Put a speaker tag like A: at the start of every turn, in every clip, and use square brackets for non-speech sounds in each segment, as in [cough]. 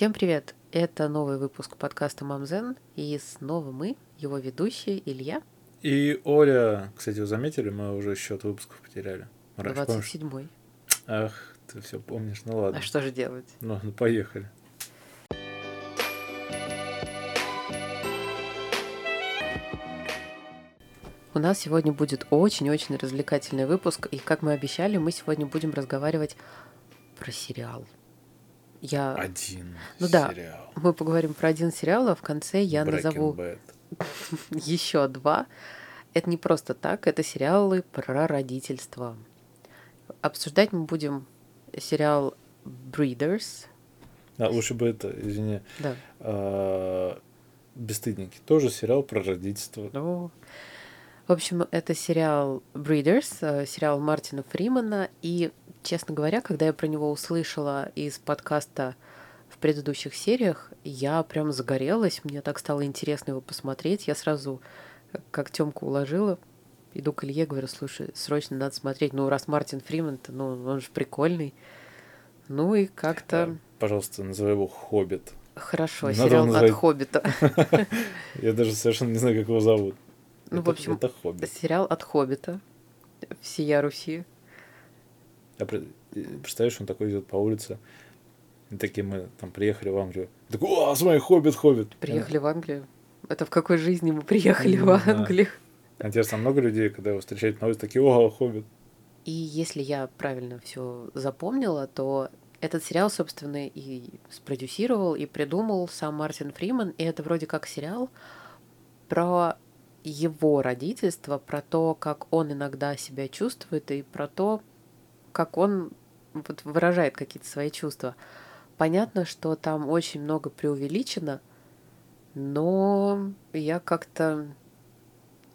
A: Всем привет! Это новый выпуск подкаста «Мамзен», и снова мы, его ведущие Илья.
B: И Оля, кстати, вы заметили, мы уже счет выпусков потеряли.
A: Раньше, помнишь? 27-й.
B: Ах, ты все помнишь, ну ладно.
A: А что же делать?
B: Ну, ну поехали.
A: У нас сегодня будет очень-очень развлекательный выпуск, и, как мы обещали, мы сегодня будем разговаривать про сериал.
B: Я... Один
A: ну, сериал. да, мы поговорим про один сериал, а в конце я Breaking назову [laughs] еще два. Это не просто так, это сериалы про родительство. Обсуждать мы будем сериал Breeders.
B: А лучше бы это, извини.
A: Да.
B: А, Бесстыдники. Тоже сериал про родительство.
A: Ну, в общем, это сериал Breeders, э, сериал Мартина Фримана. И, честно говоря, когда я про него услышала из подкаста в предыдущих сериях, я прям загорелась. Мне так стало интересно его посмотреть. Я сразу, как Тёмку уложила, иду к Илье, говорю, слушай, срочно надо смотреть. Ну, раз Мартин Фриман, то ну, он же прикольный. Ну и как-то...
B: Пожалуйста, называй его «Хоббит».
A: Хорошо, не сериал называть... от «Хоббита». [laughs]
B: Я даже совершенно не знаю, как его зовут.
A: Ну, в общем, это Хоббит. сериал от Хоббита. Всея Руси.
B: А представляешь, он такой идет по улице, и такие мы там приехали в Англию. Такой, о, смотри, Хоббит, Хоббит.
A: Приехали в Англию? Это в какой жизни мы приехали в Англию?
B: Интересно, много людей, когда его встречают на улице, такие, о, Хоббит.
A: И если я правильно все запомнила, то этот сериал, собственно, и спродюсировал, и придумал сам Мартин Фриман, и это вроде как сериал про его родительство, про то, как он иногда себя чувствует, и про то, как он вот выражает какие-то свои чувства. Понятно, что там очень много преувеличено, но я как-то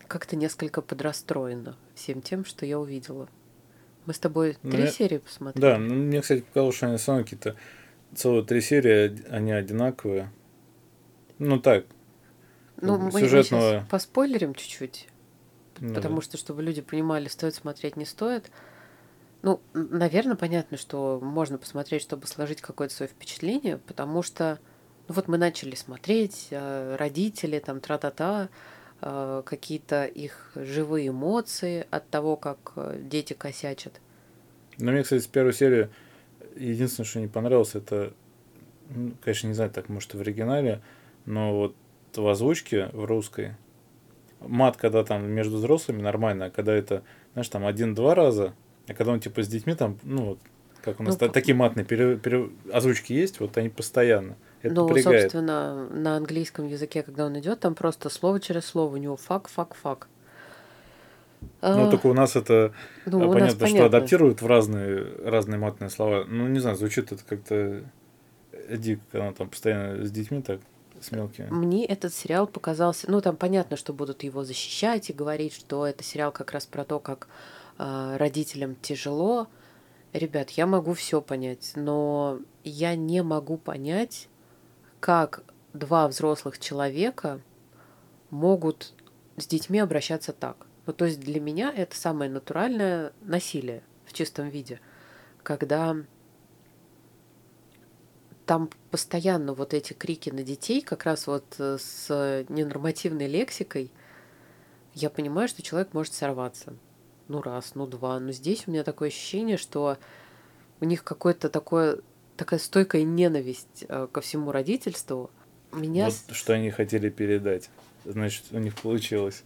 A: как-то несколько подрастроена всем тем, что я увидела. Мы с тобой три ну, серии посмотрели.
B: Да, ну, мне, кстати, показалось, что они самые какие-то целые три серии, они одинаковые. Ну так,
A: ну, мы, сюжетного... сейчас поспойлерим чуть-чуть, ну, потому что, чтобы люди понимали, стоит смотреть, не стоит. Ну, наверное, понятно, что можно посмотреть, чтобы сложить какое-то свое впечатление, потому что, ну вот мы начали смотреть, э, родители, там, тра-та-та, э, какие-то их живые эмоции от того, как э, дети косячат.
B: Ну, мне, кстати, с первой серии единственное, что не понравилось, это, ну, конечно, не знаю, так, может, в оригинале, но вот в озвучке в русской мат, когда там между взрослыми нормально, а когда это, знаешь, там один-два раза, а когда он типа с детьми там, ну вот, как у нас ну, такие матные пере, пере, озвучки есть, вот они постоянно. Это
A: ну, напрягает. собственно, на английском языке, когда он идет, там просто слово через слово, у него fuck, fuck, fuck.
B: Ну, а, только у нас это ну, понятно, нас понятно, что адаптируют в разные, разные матные слова. Ну, не знаю, звучит это как-то дико, когда там постоянно с детьми так с мелкими.
A: Мне этот сериал показался, ну там понятно, что будут его защищать и говорить, что это сериал как раз про то, как родителям тяжело. Ребят, я могу все понять, но я не могу понять, как два взрослых человека могут с детьми обращаться так. Ну, то есть для меня это самое натуральное насилие в чистом виде, когда там постоянно вот эти крики на детей, как раз вот э, с ненормативной лексикой, я понимаю, что человек может сорваться. Ну раз, ну два. Но здесь у меня такое ощущение, что у них какое-то такое такая стойкая ненависть э, ко всему родительству. Меня...
B: Вот что они хотели передать. Значит, у них получилось.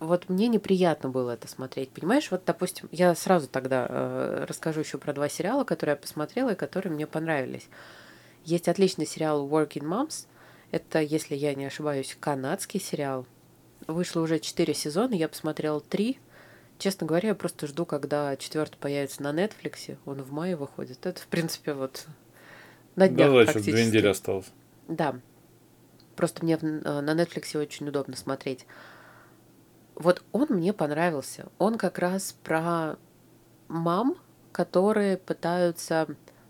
A: Вот мне неприятно было это смотреть, понимаешь? Вот, допустим, я сразу тогда э, расскажу еще про два сериала, которые я посмотрела и которые мне понравились. Есть отличный сериал Working Moms. Это, если я не ошибаюсь, канадский сериал. Вышло уже четыре сезона, я посмотрела три. Честно говоря, я просто жду, когда четвертый появится на Netflix. Он в мае выходит. Это, в принципе, вот на днях
B: да, практически. две недели осталось.
A: Да. Просто мне на Netflix очень удобно смотреть. Вот он мне понравился. Он как раз про мам, которые пытаются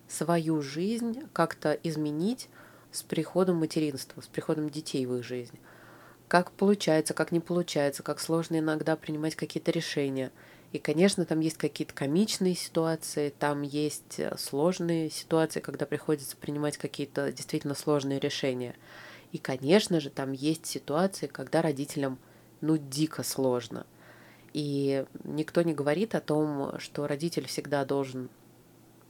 A: свою жизнь как-то изменить с приходом материнства, с приходом детей в их жизнь. Как получается, как не получается, как сложно иногда принимать какие-то решения. И, конечно, там есть какие-то комичные ситуации, там есть э, сложные ситуации, когда приходится принимать какие-то действительно сложные решения. И, конечно же, там есть ситуации, когда родителям, ну, дико сложно. И никто не говорит о том, что родитель всегда должен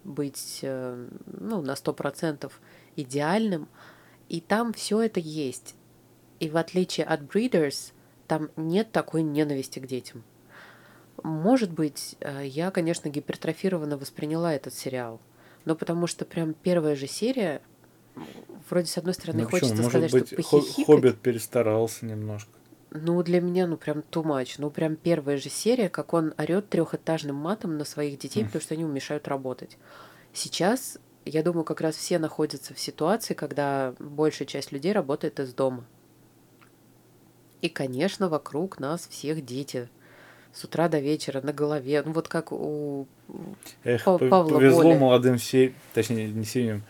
A: быть, э, ну, на сто процентов идеальным. И там все это есть. И в отличие от Breeders, там нет такой ненависти к детям. Может быть, э, я, конечно, гипертрофированно восприняла этот сериал, но потому что прям первая же серия, вроде с одной стороны ну, хочется
B: Может сказать, быть, что похихикать. Хоббит перестарался немножко.
A: Ну, для меня, ну, прям too much. Ну, прям первая же серия, как он орет трехэтажным матом на своих детей, потому что они мешают работать. Сейчас, я думаю, как раз все находятся в ситуации, когда большая часть людей работает из дома. И, конечно, вокруг нас всех дети с утра до вечера на голове. Ну, вот как у
B: Эх, Павла повезло Воли. молодым семьям, точнее, не семьям,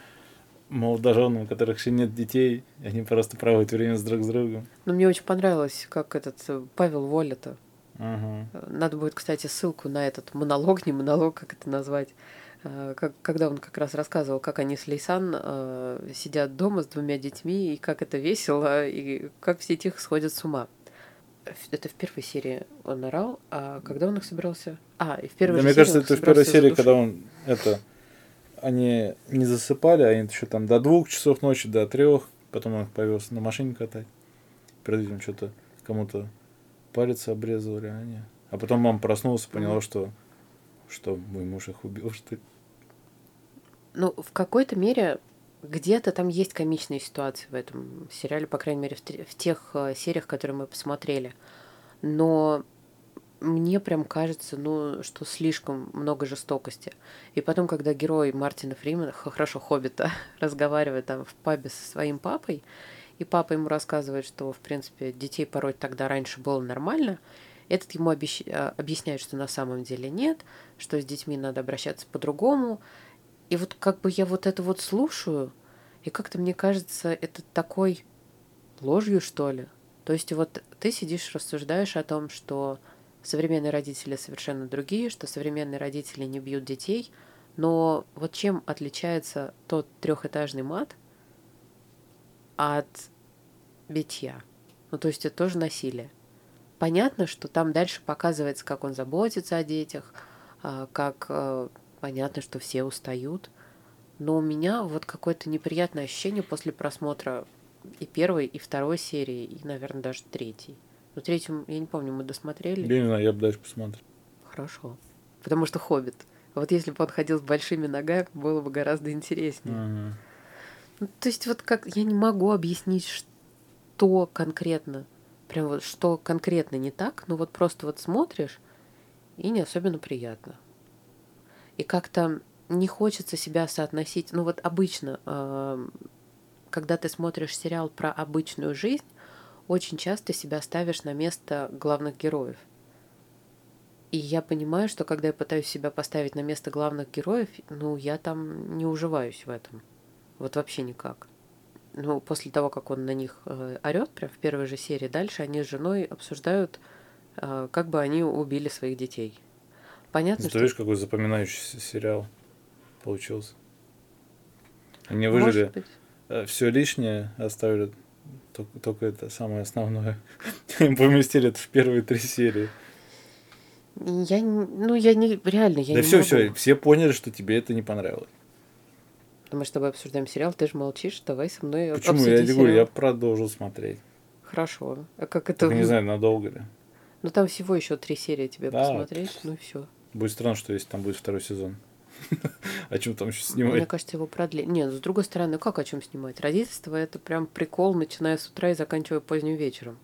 B: молодоженам, у которых еще нет детей, они просто проводят время с друг с другом.
A: Ну, мне очень понравилось, как этот э, Павел Воля-то. Угу. Надо будет, кстати, ссылку на этот монолог, не монолог, как это назвать, как, когда он как раз рассказывал, как они с Лейсан э, сидят дома с двумя детьми, и как это весело, и как все тихо сходят с ума это в первой серии он орал, а когда он их собирался? А, и в первой
B: да, мне кажется, это в первой серии, когда он это они не засыпали, а они еще там до двух часов ночи, до трех, потом он их повез на машине катать. Перед этим что-то кому-то палец обрезывали, а они. А потом мама проснулась и поняла, mm-hmm. что что мой муж их убил, [laughs] что ли.
A: Ну, в какой-то мере где-то там есть комичные ситуации в этом сериале, по крайней мере, в, в тех э, сериях, которые мы посмотрели. Но мне прям кажется, ну, что слишком много жестокости. И потом, когда герой Мартина Фримена, хорошо, Хоббита, [laughs] разговаривает там в пабе со своим папой, и папа ему рассказывает, что, в принципе, детей пороть тогда раньше было нормально, этот ему обещ... Э, объясняет, что на самом деле нет, что с детьми надо обращаться по-другому, и вот как бы я вот это вот слушаю, и как-то мне кажется, это такой ложью, что ли. То есть вот ты сидишь, рассуждаешь о том, что современные родители совершенно другие, что современные родители не бьют детей, но вот чем отличается тот трехэтажный мат от битья? Ну, то есть это тоже насилие. Понятно, что там дальше показывается, как он заботится о детях, а, как э, Понятно, что все устают. Но у меня вот какое-то неприятное ощущение после просмотра и первой, и второй серии, и, наверное, даже третьей. Но третью, я не помню, мы досмотрели.
B: Я не знаю, я бы дальше посмотрел.
A: Хорошо. Потому что «Хоббит». Вот если бы он ходил с большими ногами, было бы гораздо интереснее. Ага. Ну, то есть вот как я не могу объяснить, что конкретно, прям вот что конкретно не так, но вот просто вот смотришь, и не особенно приятно. И как-то не хочется себя соотносить. Ну вот обычно, э, когда ты смотришь сериал про обычную жизнь, очень часто себя ставишь на место главных героев. И я понимаю, что когда я пытаюсь себя поставить на место главных героев, ну, я там не уживаюсь в этом. Вот вообще никак. Ну, после того, как он на них э, орет, прям в первой же серии, дальше они с женой обсуждают, э, как бы они убили своих детей. Понятно,
B: Ты что... видишь, какой запоминающийся сериал получился. Они выжили э, все лишнее, оставили только, только это самое основное. [laughs] Поместили это в первые три серии.
A: Я, ну, я не, реально, я
B: да
A: не
B: все, могу. все, все поняли, что тебе это не понравилось.
A: Мы с тобой обсуждаем сериал, ты же молчишь, давай со мной
B: Почему? Я не говорю, я продолжу смотреть.
A: Хорошо. А как это...
B: Так, не знаю, надолго ли.
A: Ну, там всего еще три серии тебе да. посмотреть, ну и все.
B: Будет странно, что если там будет второй сезон. [laughs] О чем там еще снимать?
A: Мне кажется, его продлили. Нет, с другой стороны, как о чем снимать? Родительство это прям прикол, начиная с утра и заканчивая поздним вечером.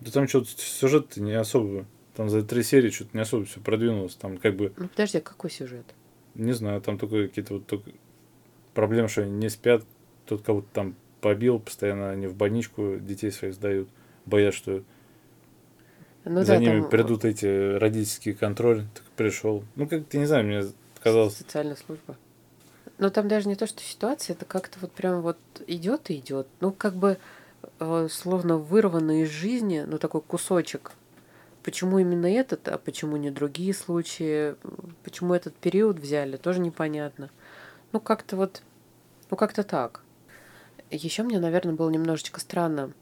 B: Да там что-то сюжет не особо. Там за три серии что-то не особо все продвинулось. Там как бы.
A: Ну подожди, а какой сюжет?
B: Не знаю, там только какие-то вот только проблемы, что они не спят. Тот кого-то там побил, постоянно они в больничку детей своих сдают. Боятся, что ну, За да, ними там... придут эти родительские контроль, так пришел. Ну, как-то, не знаю, мне казалось...
A: Социальная служба. Но там даже не то, что ситуация, это как-то вот прям вот идет и идет. Ну, как бы э, словно вырванный из жизни, ну, такой кусочек почему именно этот, а почему не другие случаи, почему этот период взяли, тоже непонятно. Ну, как-то вот, ну, как-то так. Еще мне, наверное, было немножечко странно.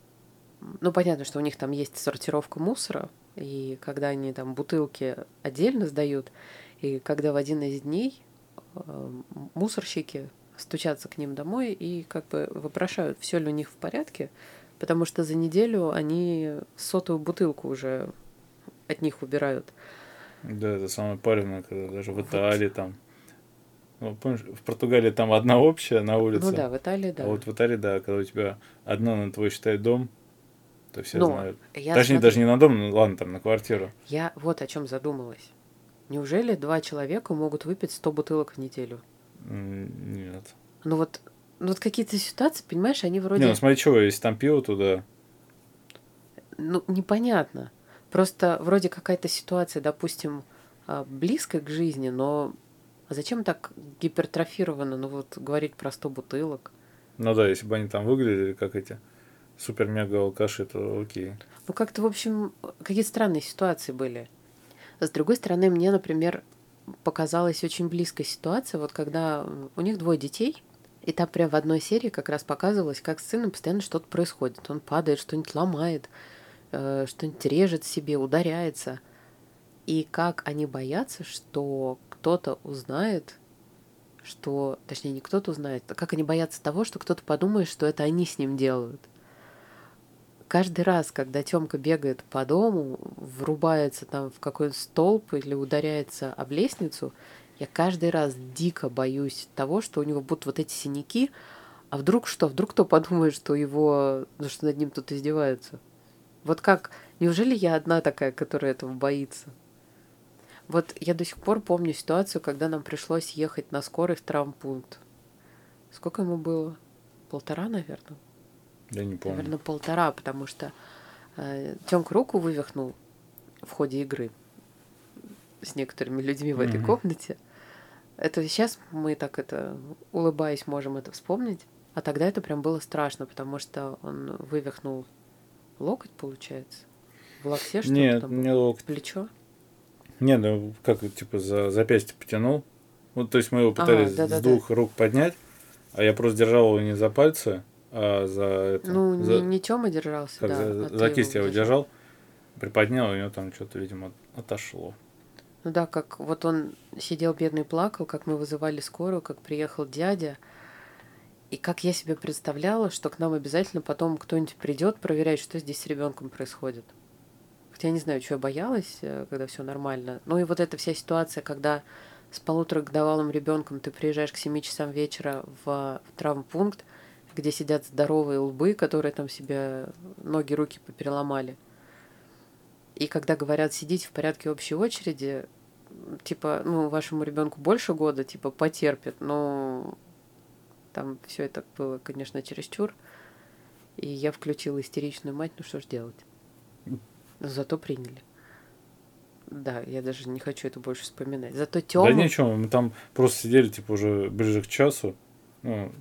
A: Ну, понятно, что у них там есть сортировка мусора, и когда они там бутылки отдельно сдают, и когда в один из дней э, мусорщики стучатся к ним домой и как бы вопрошают, все ли у них в порядке, потому что за неделю они сотую бутылку уже от них убирают.
B: Да, это самое парень, когда даже в Италии вот. там. Ну, помнишь, в Португалии там одна общая на улице.
A: Ну да, в Италии, да.
B: А вот в Италии, да, когда у тебя одна на твой, считай, дом, то все Но знают. Я Точнее, смотрю... даже не на дом, ну ладно, там на квартиру.
A: Я вот о чем задумалась. Неужели два человека могут выпить 100 бутылок в неделю?
B: Нет.
A: Ну вот, ну вот какие-то ситуации, понимаешь, они вроде...
B: Не, ну смотри, что, если там пиво, туда.
A: Ну, непонятно. Просто вроде какая-то ситуация, допустим, а, близкая к жизни, но зачем так гипертрофировано, ну вот говорить про 100 бутылок?
B: Ну да, если бы они там выглядели как эти супер-мега алкаши, то окей.
A: Ну как-то, в общем, какие странные ситуации были. С другой стороны, мне, например, показалась очень близкая ситуация, вот когда у них двое детей, и там прям в одной серии как раз показывалось, как с сыном постоянно что-то происходит. Он падает, что-нибудь ломает, э, что-нибудь режет себе, ударяется. И как они боятся, что кто-то узнает, что, точнее, не кто-то узнает, а как они боятся того, что кто-то подумает, что это они с ним делают каждый раз, когда Тёмка бегает по дому, врубается там в какой-то столб или ударяется об лестницу, я каждый раз дико боюсь того, что у него будут вот эти синяки, а вдруг что? Вдруг кто подумает, что его, ну, что над ним тут издеваются? Вот как, неужели я одна такая, которая этого боится? Вот я до сих пор помню ситуацию, когда нам пришлось ехать на скорой в травмпункт. Сколько ему было? Полтора, наверное.
B: Я не помню.
A: Наверное, полтора, потому что э, Тёмка руку вывихнул в ходе игры с некоторыми людьми в этой mm-hmm. комнате. Это сейчас мы так это, улыбаясь, можем это вспомнить. А тогда это прям было страшно, потому что он вывихнул локоть, получается. В локте что-то
B: Нет, там? не локоть.
A: Плечо?
B: Не, ну как, типа, за запястье потянул. Вот, то есть мы его пытались а, да, с да, двух да. рук поднять, а я просто держал его не за пальцы, а за это.
A: Ну,
B: за,
A: не, не Тёма держался,
B: как,
A: да.
B: За, а за кисть я его держал, приподнял, и у него там что-то, видимо, отошло.
A: Ну да, как вот он сидел бедный плакал, как мы вызывали скорую, как приехал дядя. И как я себе представляла, что к нам обязательно потом кто-нибудь придет проверять, что здесь с ребенком происходит. Хотя я не знаю, что я боялась, э, когда все нормально. Ну и вот эта вся ситуация, когда с полуторагодовалым ребенком ты приезжаешь к 7 часам вечера в, в травмпункт, где сидят здоровые лбы, которые там себе ноги, руки попереломали. И когда говорят сидеть в порядке общей очереди, типа, ну, вашему ребенку больше года, типа, потерпит, но там все это было, конечно, чересчур. И я включила истеричную мать, ну что ж делать. Но зато приняли. Да, я даже не хочу это больше вспоминать. Зато Тёма...
B: Да ничего, мы там просто сидели, типа, уже ближе к часу. Ну,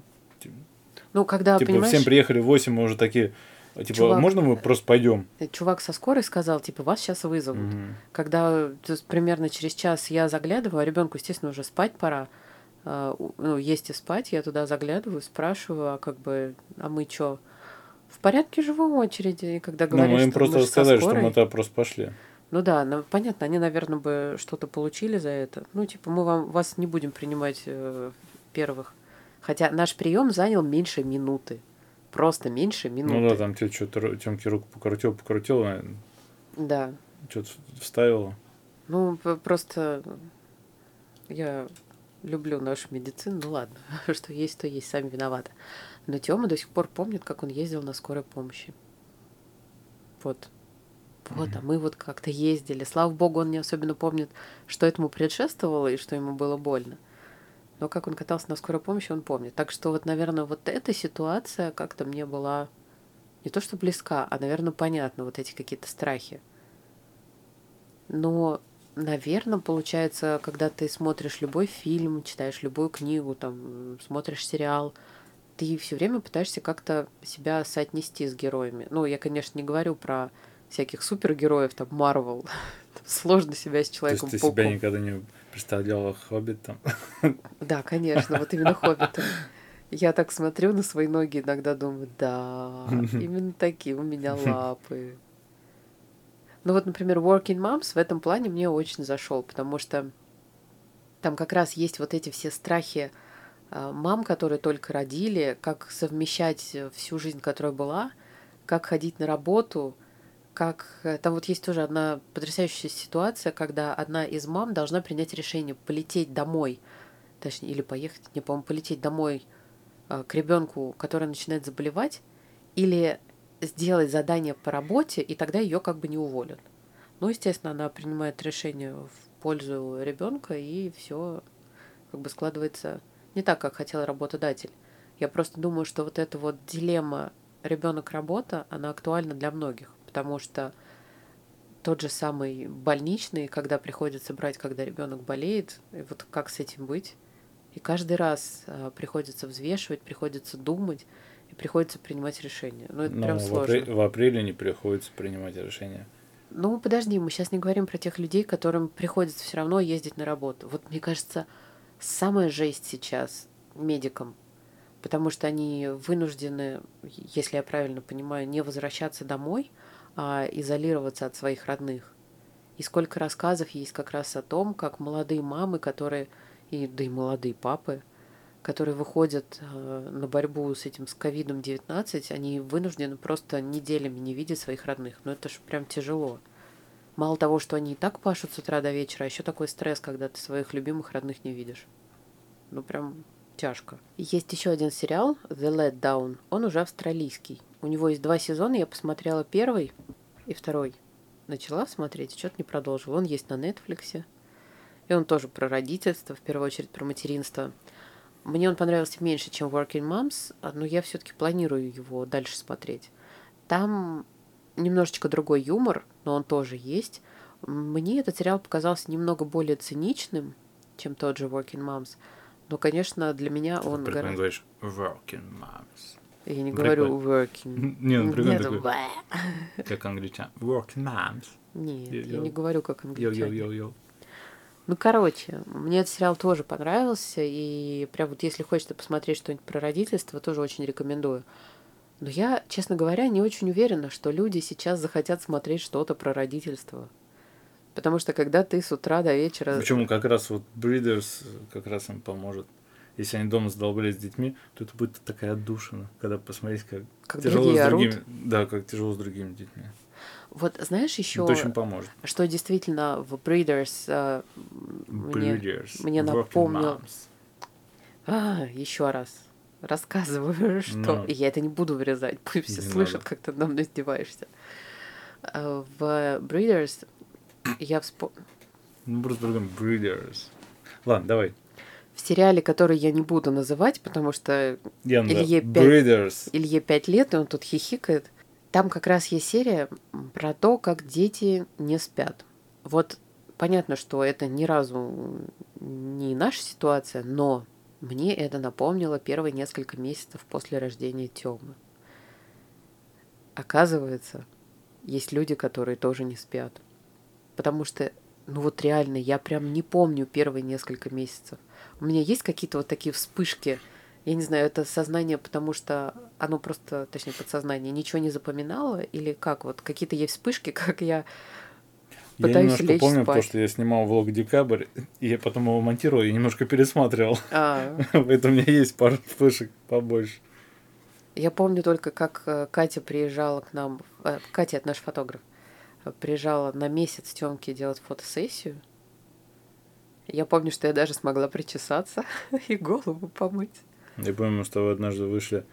A: ну, когда,
B: типа,
A: понимаешь...
B: всем приехали в 8, мы уже такие, типа, чувак, можно мы просто пойдем?
A: Э, чувак со скорой сказал, типа, вас сейчас вызовут. Угу. Когда то есть, примерно через час я заглядываю, а ребенку, естественно, уже спать пора, э, ну, есть и спать, я туда заглядываю, спрашиваю, а как бы, а мы чё? В порядке в очереди, и когда говорят,
B: ну, мы им просто сказали, что мы туда просто пошли.
A: Ну да, ну, понятно, они, наверное, бы что-то получили за это. Ну, типа, мы вам, вас не будем принимать э, первых. Хотя наш прием занял меньше минуты. Просто меньше минуты.
B: Ну да, там тебе что-то Тёмки руку покрутил, покрутил, наверное.
A: Да.
B: Что-то вставила.
A: Ну, просто я люблю нашу медицину, ну ладно, [laughs] что есть, то есть, сами виноваты. Но Тёма до сих пор помнит, как он ездил на скорой помощи. Вот. Вот, mm-hmm. а мы вот как-то ездили. Слава богу, он не особенно помнит, что этому предшествовало и что ему было больно но как он катался на скорой помощи, он помнит. Так что вот, наверное, вот эта ситуация как-то мне была не то что близка, а, наверное, понятна, вот эти какие-то страхи. Но, наверное, получается, когда ты смотришь любой фильм, читаешь любую книгу, там, смотришь сериал, ты все время пытаешься как-то себя соотнести с героями. Ну, я, конечно, не говорю про всяких супергероев, там, Марвел. [laughs] Сложно себя с человеком
B: То есть ты себя никогда не представляла хоббитом? [laughs]
A: Да, конечно, вот именно хоббитом. Я так смотрю на свои ноги, иногда думаю, да, [laughs] именно такие у меня лапы. Ну вот, например, Working Moms в этом плане мне очень зашел, потому что там как раз есть вот эти все страхи мам, которые только родили, как совмещать всю жизнь, которая была, как ходить на работу, как... Э, там вот есть тоже одна потрясающая ситуация, когда одна из мам должна принять решение полететь домой, точнее, или поехать, не помню, полететь домой к ребенку, который начинает заболевать, или сделать задание по работе, и тогда ее как бы не уволят. Ну, естественно, она принимает решение в пользу ребенка, и все как бы складывается не так, как хотел работодатель. Я просто думаю, что вот эта вот дилемма ребенок-работа, она актуальна для многих, потому что тот же самый больничный, когда приходится брать, когда ребенок болеет, и вот как с этим быть? И каждый раз а, приходится взвешивать, приходится думать, и приходится принимать решения. Ну, это
B: Но
A: прям
B: в,
A: сложно.
B: апре- в апреле не приходится принимать решения.
A: Ну, подожди, мы сейчас не говорим про тех людей, которым приходится все равно ездить на работу. Вот мне кажется, самая жесть сейчас медикам, потому что они вынуждены, если я правильно понимаю, не возвращаться домой, а изолироваться от своих родных. И сколько рассказов есть как раз о том, как молодые мамы, которые, и, да и молодые папы, которые выходят э, на борьбу с этим, с ковидом-19, они вынуждены просто неделями не видеть своих родных. Но это же прям тяжело. Мало того, что они и так пашут с утра до вечера, а еще такой стресс, когда ты своих любимых родных не видишь. Ну, прям тяжко. Есть еще один сериал, The Let Down. Он уже австралийский. У него есть два сезона, я посмотрела первый и второй. Начала смотреть, что-то не продолжила. Он есть на Нетфликсе. И он тоже про родительство, в первую очередь про материнство. Мне он понравился меньше, чем Working Moms, но я все-таки планирую его дальше смотреть. Там немножечко другой юмор, но он тоже есть. Мне этот сериал показался немного более циничным, чем тот же Working Moms. Но, конечно, для меня он...
B: Прикольно
A: гора-
B: говоришь working moms.
A: Я не
B: Прикольно.
A: говорю working. [laughs]
B: Не, ну прикольно
A: Нет,
B: такой, [laughs] как англичан. Working moms.
A: Нет, я
B: Йо-йо.
A: не говорю как англичане.
B: Йо-йо-йо-йо.
A: Ну, короче, мне этот сериал тоже понравился, и прям вот если хочется посмотреть что-нибудь про родительство, тоже очень рекомендую. Но я, честно говоря, не очень уверена, что люди сейчас захотят смотреть что-то про родительство. Потому что когда ты с утра до вечера...
B: Почему как раз вот Breeders как раз им поможет. Если они дома задолбались с детьми, то это будет такая отдушина, когда посмотреть, как,
A: Как
B: тяжело с
A: орут.
B: другими. Да, как тяжело с другими детьми.
A: Вот знаешь еще,
B: Это очень поможет.
A: что действительно в Breeders э, мне,
B: Breeders.
A: мне
B: working
A: напомнил... А, еще раз рассказываю, [laughs] что...
B: Ну.
A: И я это не буду вырезать, пусть все
B: Не
A: слышат,
B: надо.
A: как ты мной издеваешься. А, В Breeders я вспомнила...
B: Ну, просто другим Breeders. Ладно, давай.
A: В сериале, который я не буду называть, потому что
B: Я
A: Илье пять-
B: Breeders.
A: Илье пять лет, и он тут хихикает. Там как раз есть серия про то, как дети не спят. Вот понятно, что это ни разу не наша ситуация, но мне это напомнило первые несколько месяцев после рождения Тёмы. Оказывается, есть люди, которые тоже не спят. Потому что, ну вот реально, я прям не помню первые несколько месяцев. У меня есть какие-то вот такие вспышки. Я не знаю, это сознание, потому что оно просто, точнее, подсознание, ничего не запоминало? Или как? Вот какие-то есть вспышки, [laughs] как я
B: Я
A: пытаюсь
B: немножко
A: лечь
B: помню,
A: спать.
B: потому что я снимал влог «Декабрь», и я потом его монтировал и немножко пересматривал.
A: А, [laughs]
B: Поэтому у меня есть пару вспышек побольше.
A: я помню только, как э, Катя приезжала к нам. э, Катя, это наш фотограф. э, Приезжала на месяц Тёмке делать фотосессию. Я помню, что я даже смогла причесаться [laughs] и голову помыть.
B: Я помню, что вы однажды вышли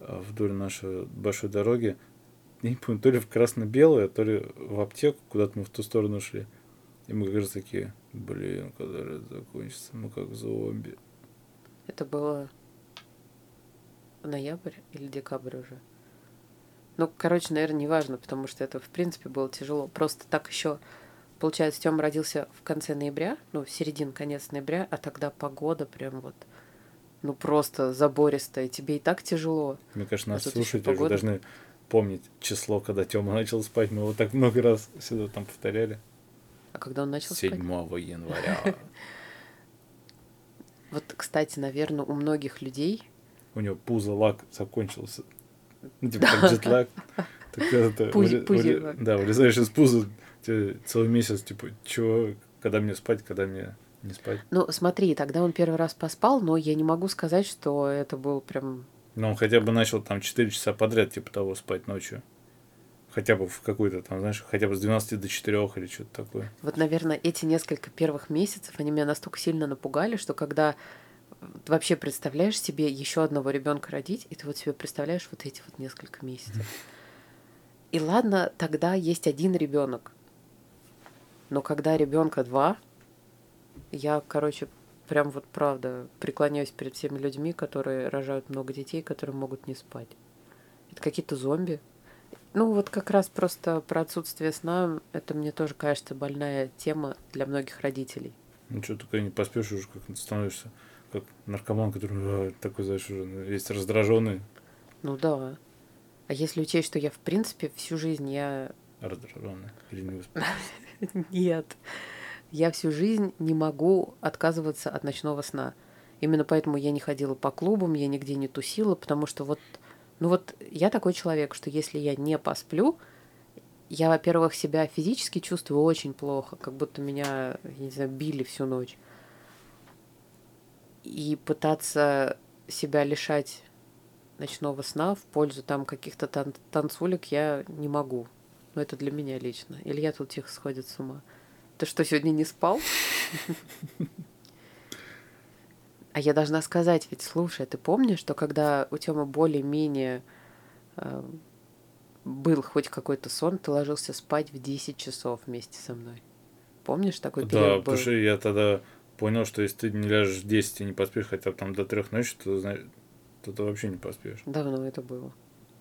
B: а, вдоль нашей большой дороги. Я не помню, то ли в красно-белое, то ли в аптеку, куда-то мы в ту сторону шли. И мы как раз такие, блин, когда же это закончится, мы как зомби.
A: Это было ноябрь или декабрь уже. Ну, короче, наверное, неважно, потому что это, в принципе, было тяжело. Просто так еще, получается, Тёма родился в конце ноября, ну, в середине, конец ноября, а тогда погода прям вот, ну, просто забористая. Тебе и так тяжело.
B: Мне кажется,
A: А
B: нас
A: ещё
B: слушатели
A: погода.
B: должны помнить число, когда Тёма начал спать. Мы его так много раз сюда там повторяли.
A: А когда он начал
B: 7
A: спать?
B: января. [laughs]
A: Вот, кстати, наверное, у многих людей
B: У него пузо лак закончился. Ну, типа как джетлаг. Да, вылезаешь из пуза целый месяц, типа, чего, когда мне спать, когда мне не спать.
A: Ну, смотри, тогда он первый раз поспал, но я не могу сказать, что это был прям...
B: Но он хотя бы начал там 4 часа подряд, типа того, спать ночью. Хотя бы в какой-то там, знаешь, хотя бы с 12 до 4 или что-то такое.
A: Вот, наверное, эти несколько первых месяцев, они меня настолько сильно напугали, что когда ты вообще представляешь себе еще одного ребенка родить, и ты вот себе представляешь вот эти вот несколько месяцев. И ладно, тогда есть один ребенок. Но когда ребенка два, я, короче, прям вот правда преклоняюсь перед всеми людьми, которые рожают много детей, которые могут не спать. Это какие-то зомби. Ну, вот как раз просто про отсутствие сна, это мне тоже кажется больная тема для многих родителей.
B: Ну что, только не поспишь уже, как становишься как наркоман, который а, такой, знаешь, уже весь раздраженный.
A: Ну да. А если учесть, что я, в принципе, всю жизнь я...
B: Раздраженный. Или не. [laughs]
A: Нет. Я всю жизнь не могу отказываться от ночного сна. Именно поэтому я не ходила по клубам, я нигде не тусила, потому что вот... Ну вот я такой человек, что если я не посплю, я, во-первых, себя физически чувствую очень плохо, как будто меня, я не знаю, били всю ночь. И пытаться себя лишать ночного сна в пользу там каких-то тан- танцулек я не могу. Но это для меня лично. Илья тут тихо сходит с ума. Ты что, сегодня не спал? А я должна сказать, ведь слушай, ты помнишь, что когда у Тёмы более-менее э, был хоть какой-то сон, ты ложился спать в 10 часов вместе со мной? Помнишь такой
B: Да,
A: период был?
B: потому что я тогда понял, что если ты не ляжешь в 10 и не поспишь хотя бы там до трех ночи, то, знаешь, то ты вообще не поспишь.
A: Давно это было.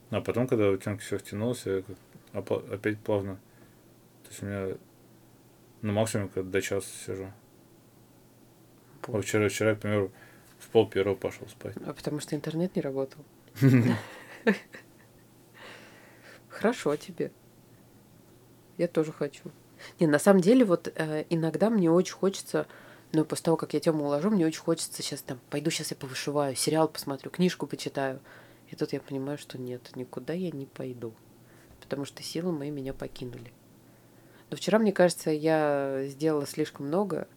B: А потом, когда у Тёмки все втянулось, я опять плавно. То есть у меня ну, максимум как до часа сижу. А
A: Вот.
B: вчера, вчера, к примеру, в пол первого пошел спать.
A: А потому что интернет не работал. [laughs] Хорошо тебе. Я тоже хочу. Не, на самом деле, вот э, иногда мне очень хочется, ну, после того, как я Тему уложу, мне очень хочется сейчас там, пойду сейчас я повышиваю, сериал посмотрю, книжку почитаю. И тут я понимаю, что нет, никуда я не пойду. Потому что силы мои меня покинули. Но вчера, мне кажется, я сделала слишком много.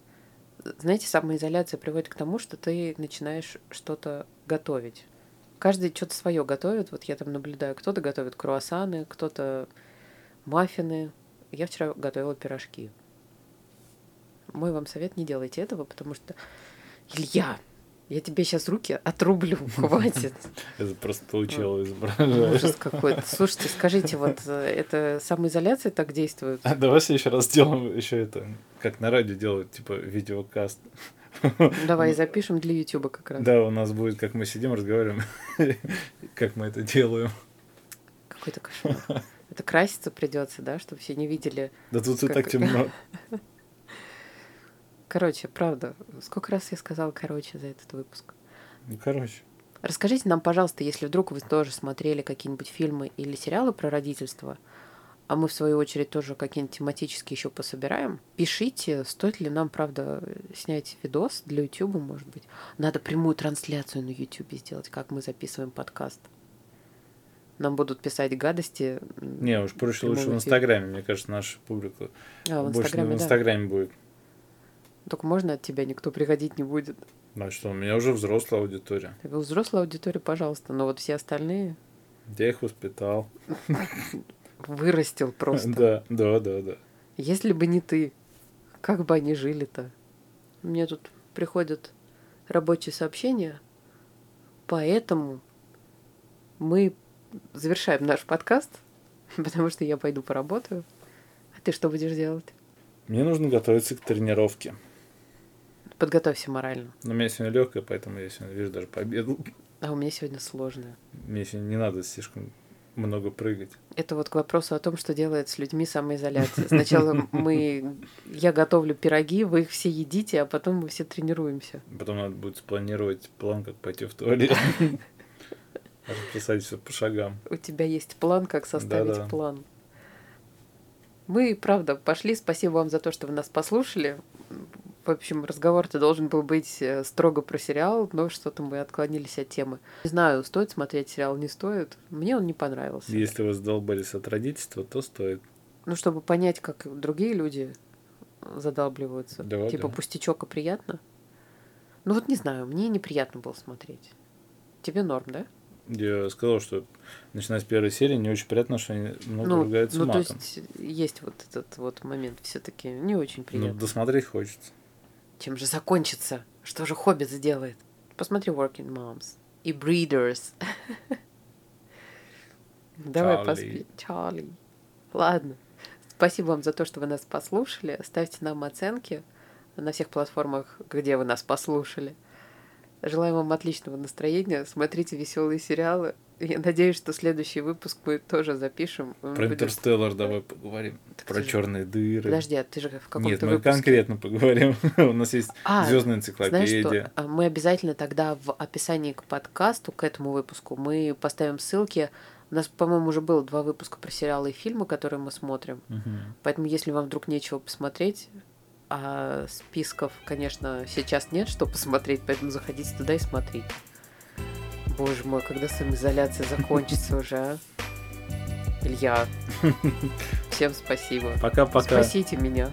A: Знаете, самоизоляция приводит к тому, что ты начинаешь что-то готовить. Каждый что-то свое готовит. Вот я там наблюдаю, кто-то готовит круассаны, кто-то маффины. Я вчера готовила пирожки. Мой вам совет, не делайте этого, потому что... Илья, я тебе сейчас руки отрублю, [laughs] хватит.
B: Это просто получило изображать.
A: Ужас какой-то. Слушайте, скажите, вот э, это самоизоляция так действует?
B: А давай в следующий раз сделаем еще это, как на радио делают, типа видеокаст.
A: Давай запишем для Ютуба как раз.
B: Да, у нас будет, как мы сидим, разговариваем, [laughs] как мы это делаем.
A: Какой-то кошмар. Это краситься придется, да, чтобы все не видели.
B: Да тут и так темно. [laughs]
A: Короче, правда, сколько раз я сказала короче за этот выпуск?
B: Ну, короче.
A: Расскажите нам, пожалуйста, если вдруг вы тоже смотрели какие-нибудь фильмы или сериалы про родительство, а мы, в свою очередь, тоже какие-нибудь тематические еще пособираем, пишите, стоит ли нам, правда, снять видос для YouTube, может быть. Надо прямую трансляцию на YouTube сделать, как мы записываем подкаст. Нам будут писать гадости.
B: Не, уж проще лучше в. Инстаграме, мне кажется, наша публика
A: А, в
B: больше
A: Инстаграме,
B: в
A: да.
B: Инстаграме будет.
A: Только можно от тебя никто приходить не будет.
B: А что, у меня уже взрослая аудитория.
A: Вы взрослая аудитория, пожалуйста, но вот все остальные
B: Я их воспитал. [laughs]
A: вырастил просто.
B: Да, да, да, да.
A: Если бы не ты, как бы они жили-то? Мне тут приходят рабочие сообщения, поэтому мы завершаем наш подкаст, [laughs] потому что я пойду поработаю. А ты что будешь делать?
B: Мне нужно готовиться к тренировке.
A: Подготовься морально.
B: Но у меня сегодня легкая, поэтому я сегодня, видишь, даже пообедал.
A: А у меня сегодня сложное.
B: Мне сегодня не надо слишком много прыгать.
A: Это вот к вопросу о том, что делает с людьми самоизоляция. Сначала мы, я готовлю пироги, вы их все едите, а потом мы все тренируемся.
B: Потом надо будет спланировать план, как пойти в туалет. [laughs] Расписать все по шагам.
A: У тебя есть план, как составить
B: Да-да.
A: план. Мы, правда, пошли. Спасибо вам за то, что вы нас послушали. В общем, разговор-то должен был быть э, строго про сериал, но что-то мы отклонились от темы. Не знаю, стоит смотреть сериал, не стоит. Мне он не понравился.
B: Если вы задолбались от родительства, то стоит.
A: Ну, чтобы понять, как другие люди задалбливаются.
B: Да,
A: типа
B: да.
A: пустячок и приятно. Ну вот не знаю, мне неприятно было смотреть. Тебе норм, да?
B: Я сказал, что начиная с первой серии не очень приятно, что они много
A: ну,
B: ругаются
A: ну то
B: матом.
A: есть есть вот этот вот момент все-таки не очень
B: Ну,
A: приятно.
B: досмотреть хочется.
A: Чем же закончится? Что же Хоббит сделает? Посмотри Working Moms и Breeders. [laughs] Давай поспи. Чарли. Ладно. Спасибо вам за то, что вы нас послушали. Ставьте нам оценки на всех платформах, где вы нас послушали. Желаем вам отличного настроения. Смотрите веселые сериалы. Я надеюсь, что следующий выпуск мы тоже запишем.
B: Про
A: будет-
B: Интерстеллар давай поговорим.
A: Так
B: Про
A: же-
B: черные дыры.
A: Подожди, а ты же в каком-то
B: Нет, мы
A: выпуске...
B: конкретно поговорим. [laughs] У нас есть
A: А,
B: звездная
A: Знаешь
B: энциклопедия.
A: что? А, Мы обязательно тогда в описании к подкасту, к этому выпуску, мы поставим ссылки. У нас, по-моему, уже было два выпуска про сериалы и фильмы, которые мы смотрим.
B: Мгм.
A: Поэтому, если вам вдруг нечего посмотреть, а списков, конечно, сейчас нет, что посмотреть, поэтому заходите туда и смотрите. Боже мой, когда самоизоляция закончится [laughs] уже, а? Илья, [laughs] всем спасибо.
B: Пока-пока.
A: Спасите меня.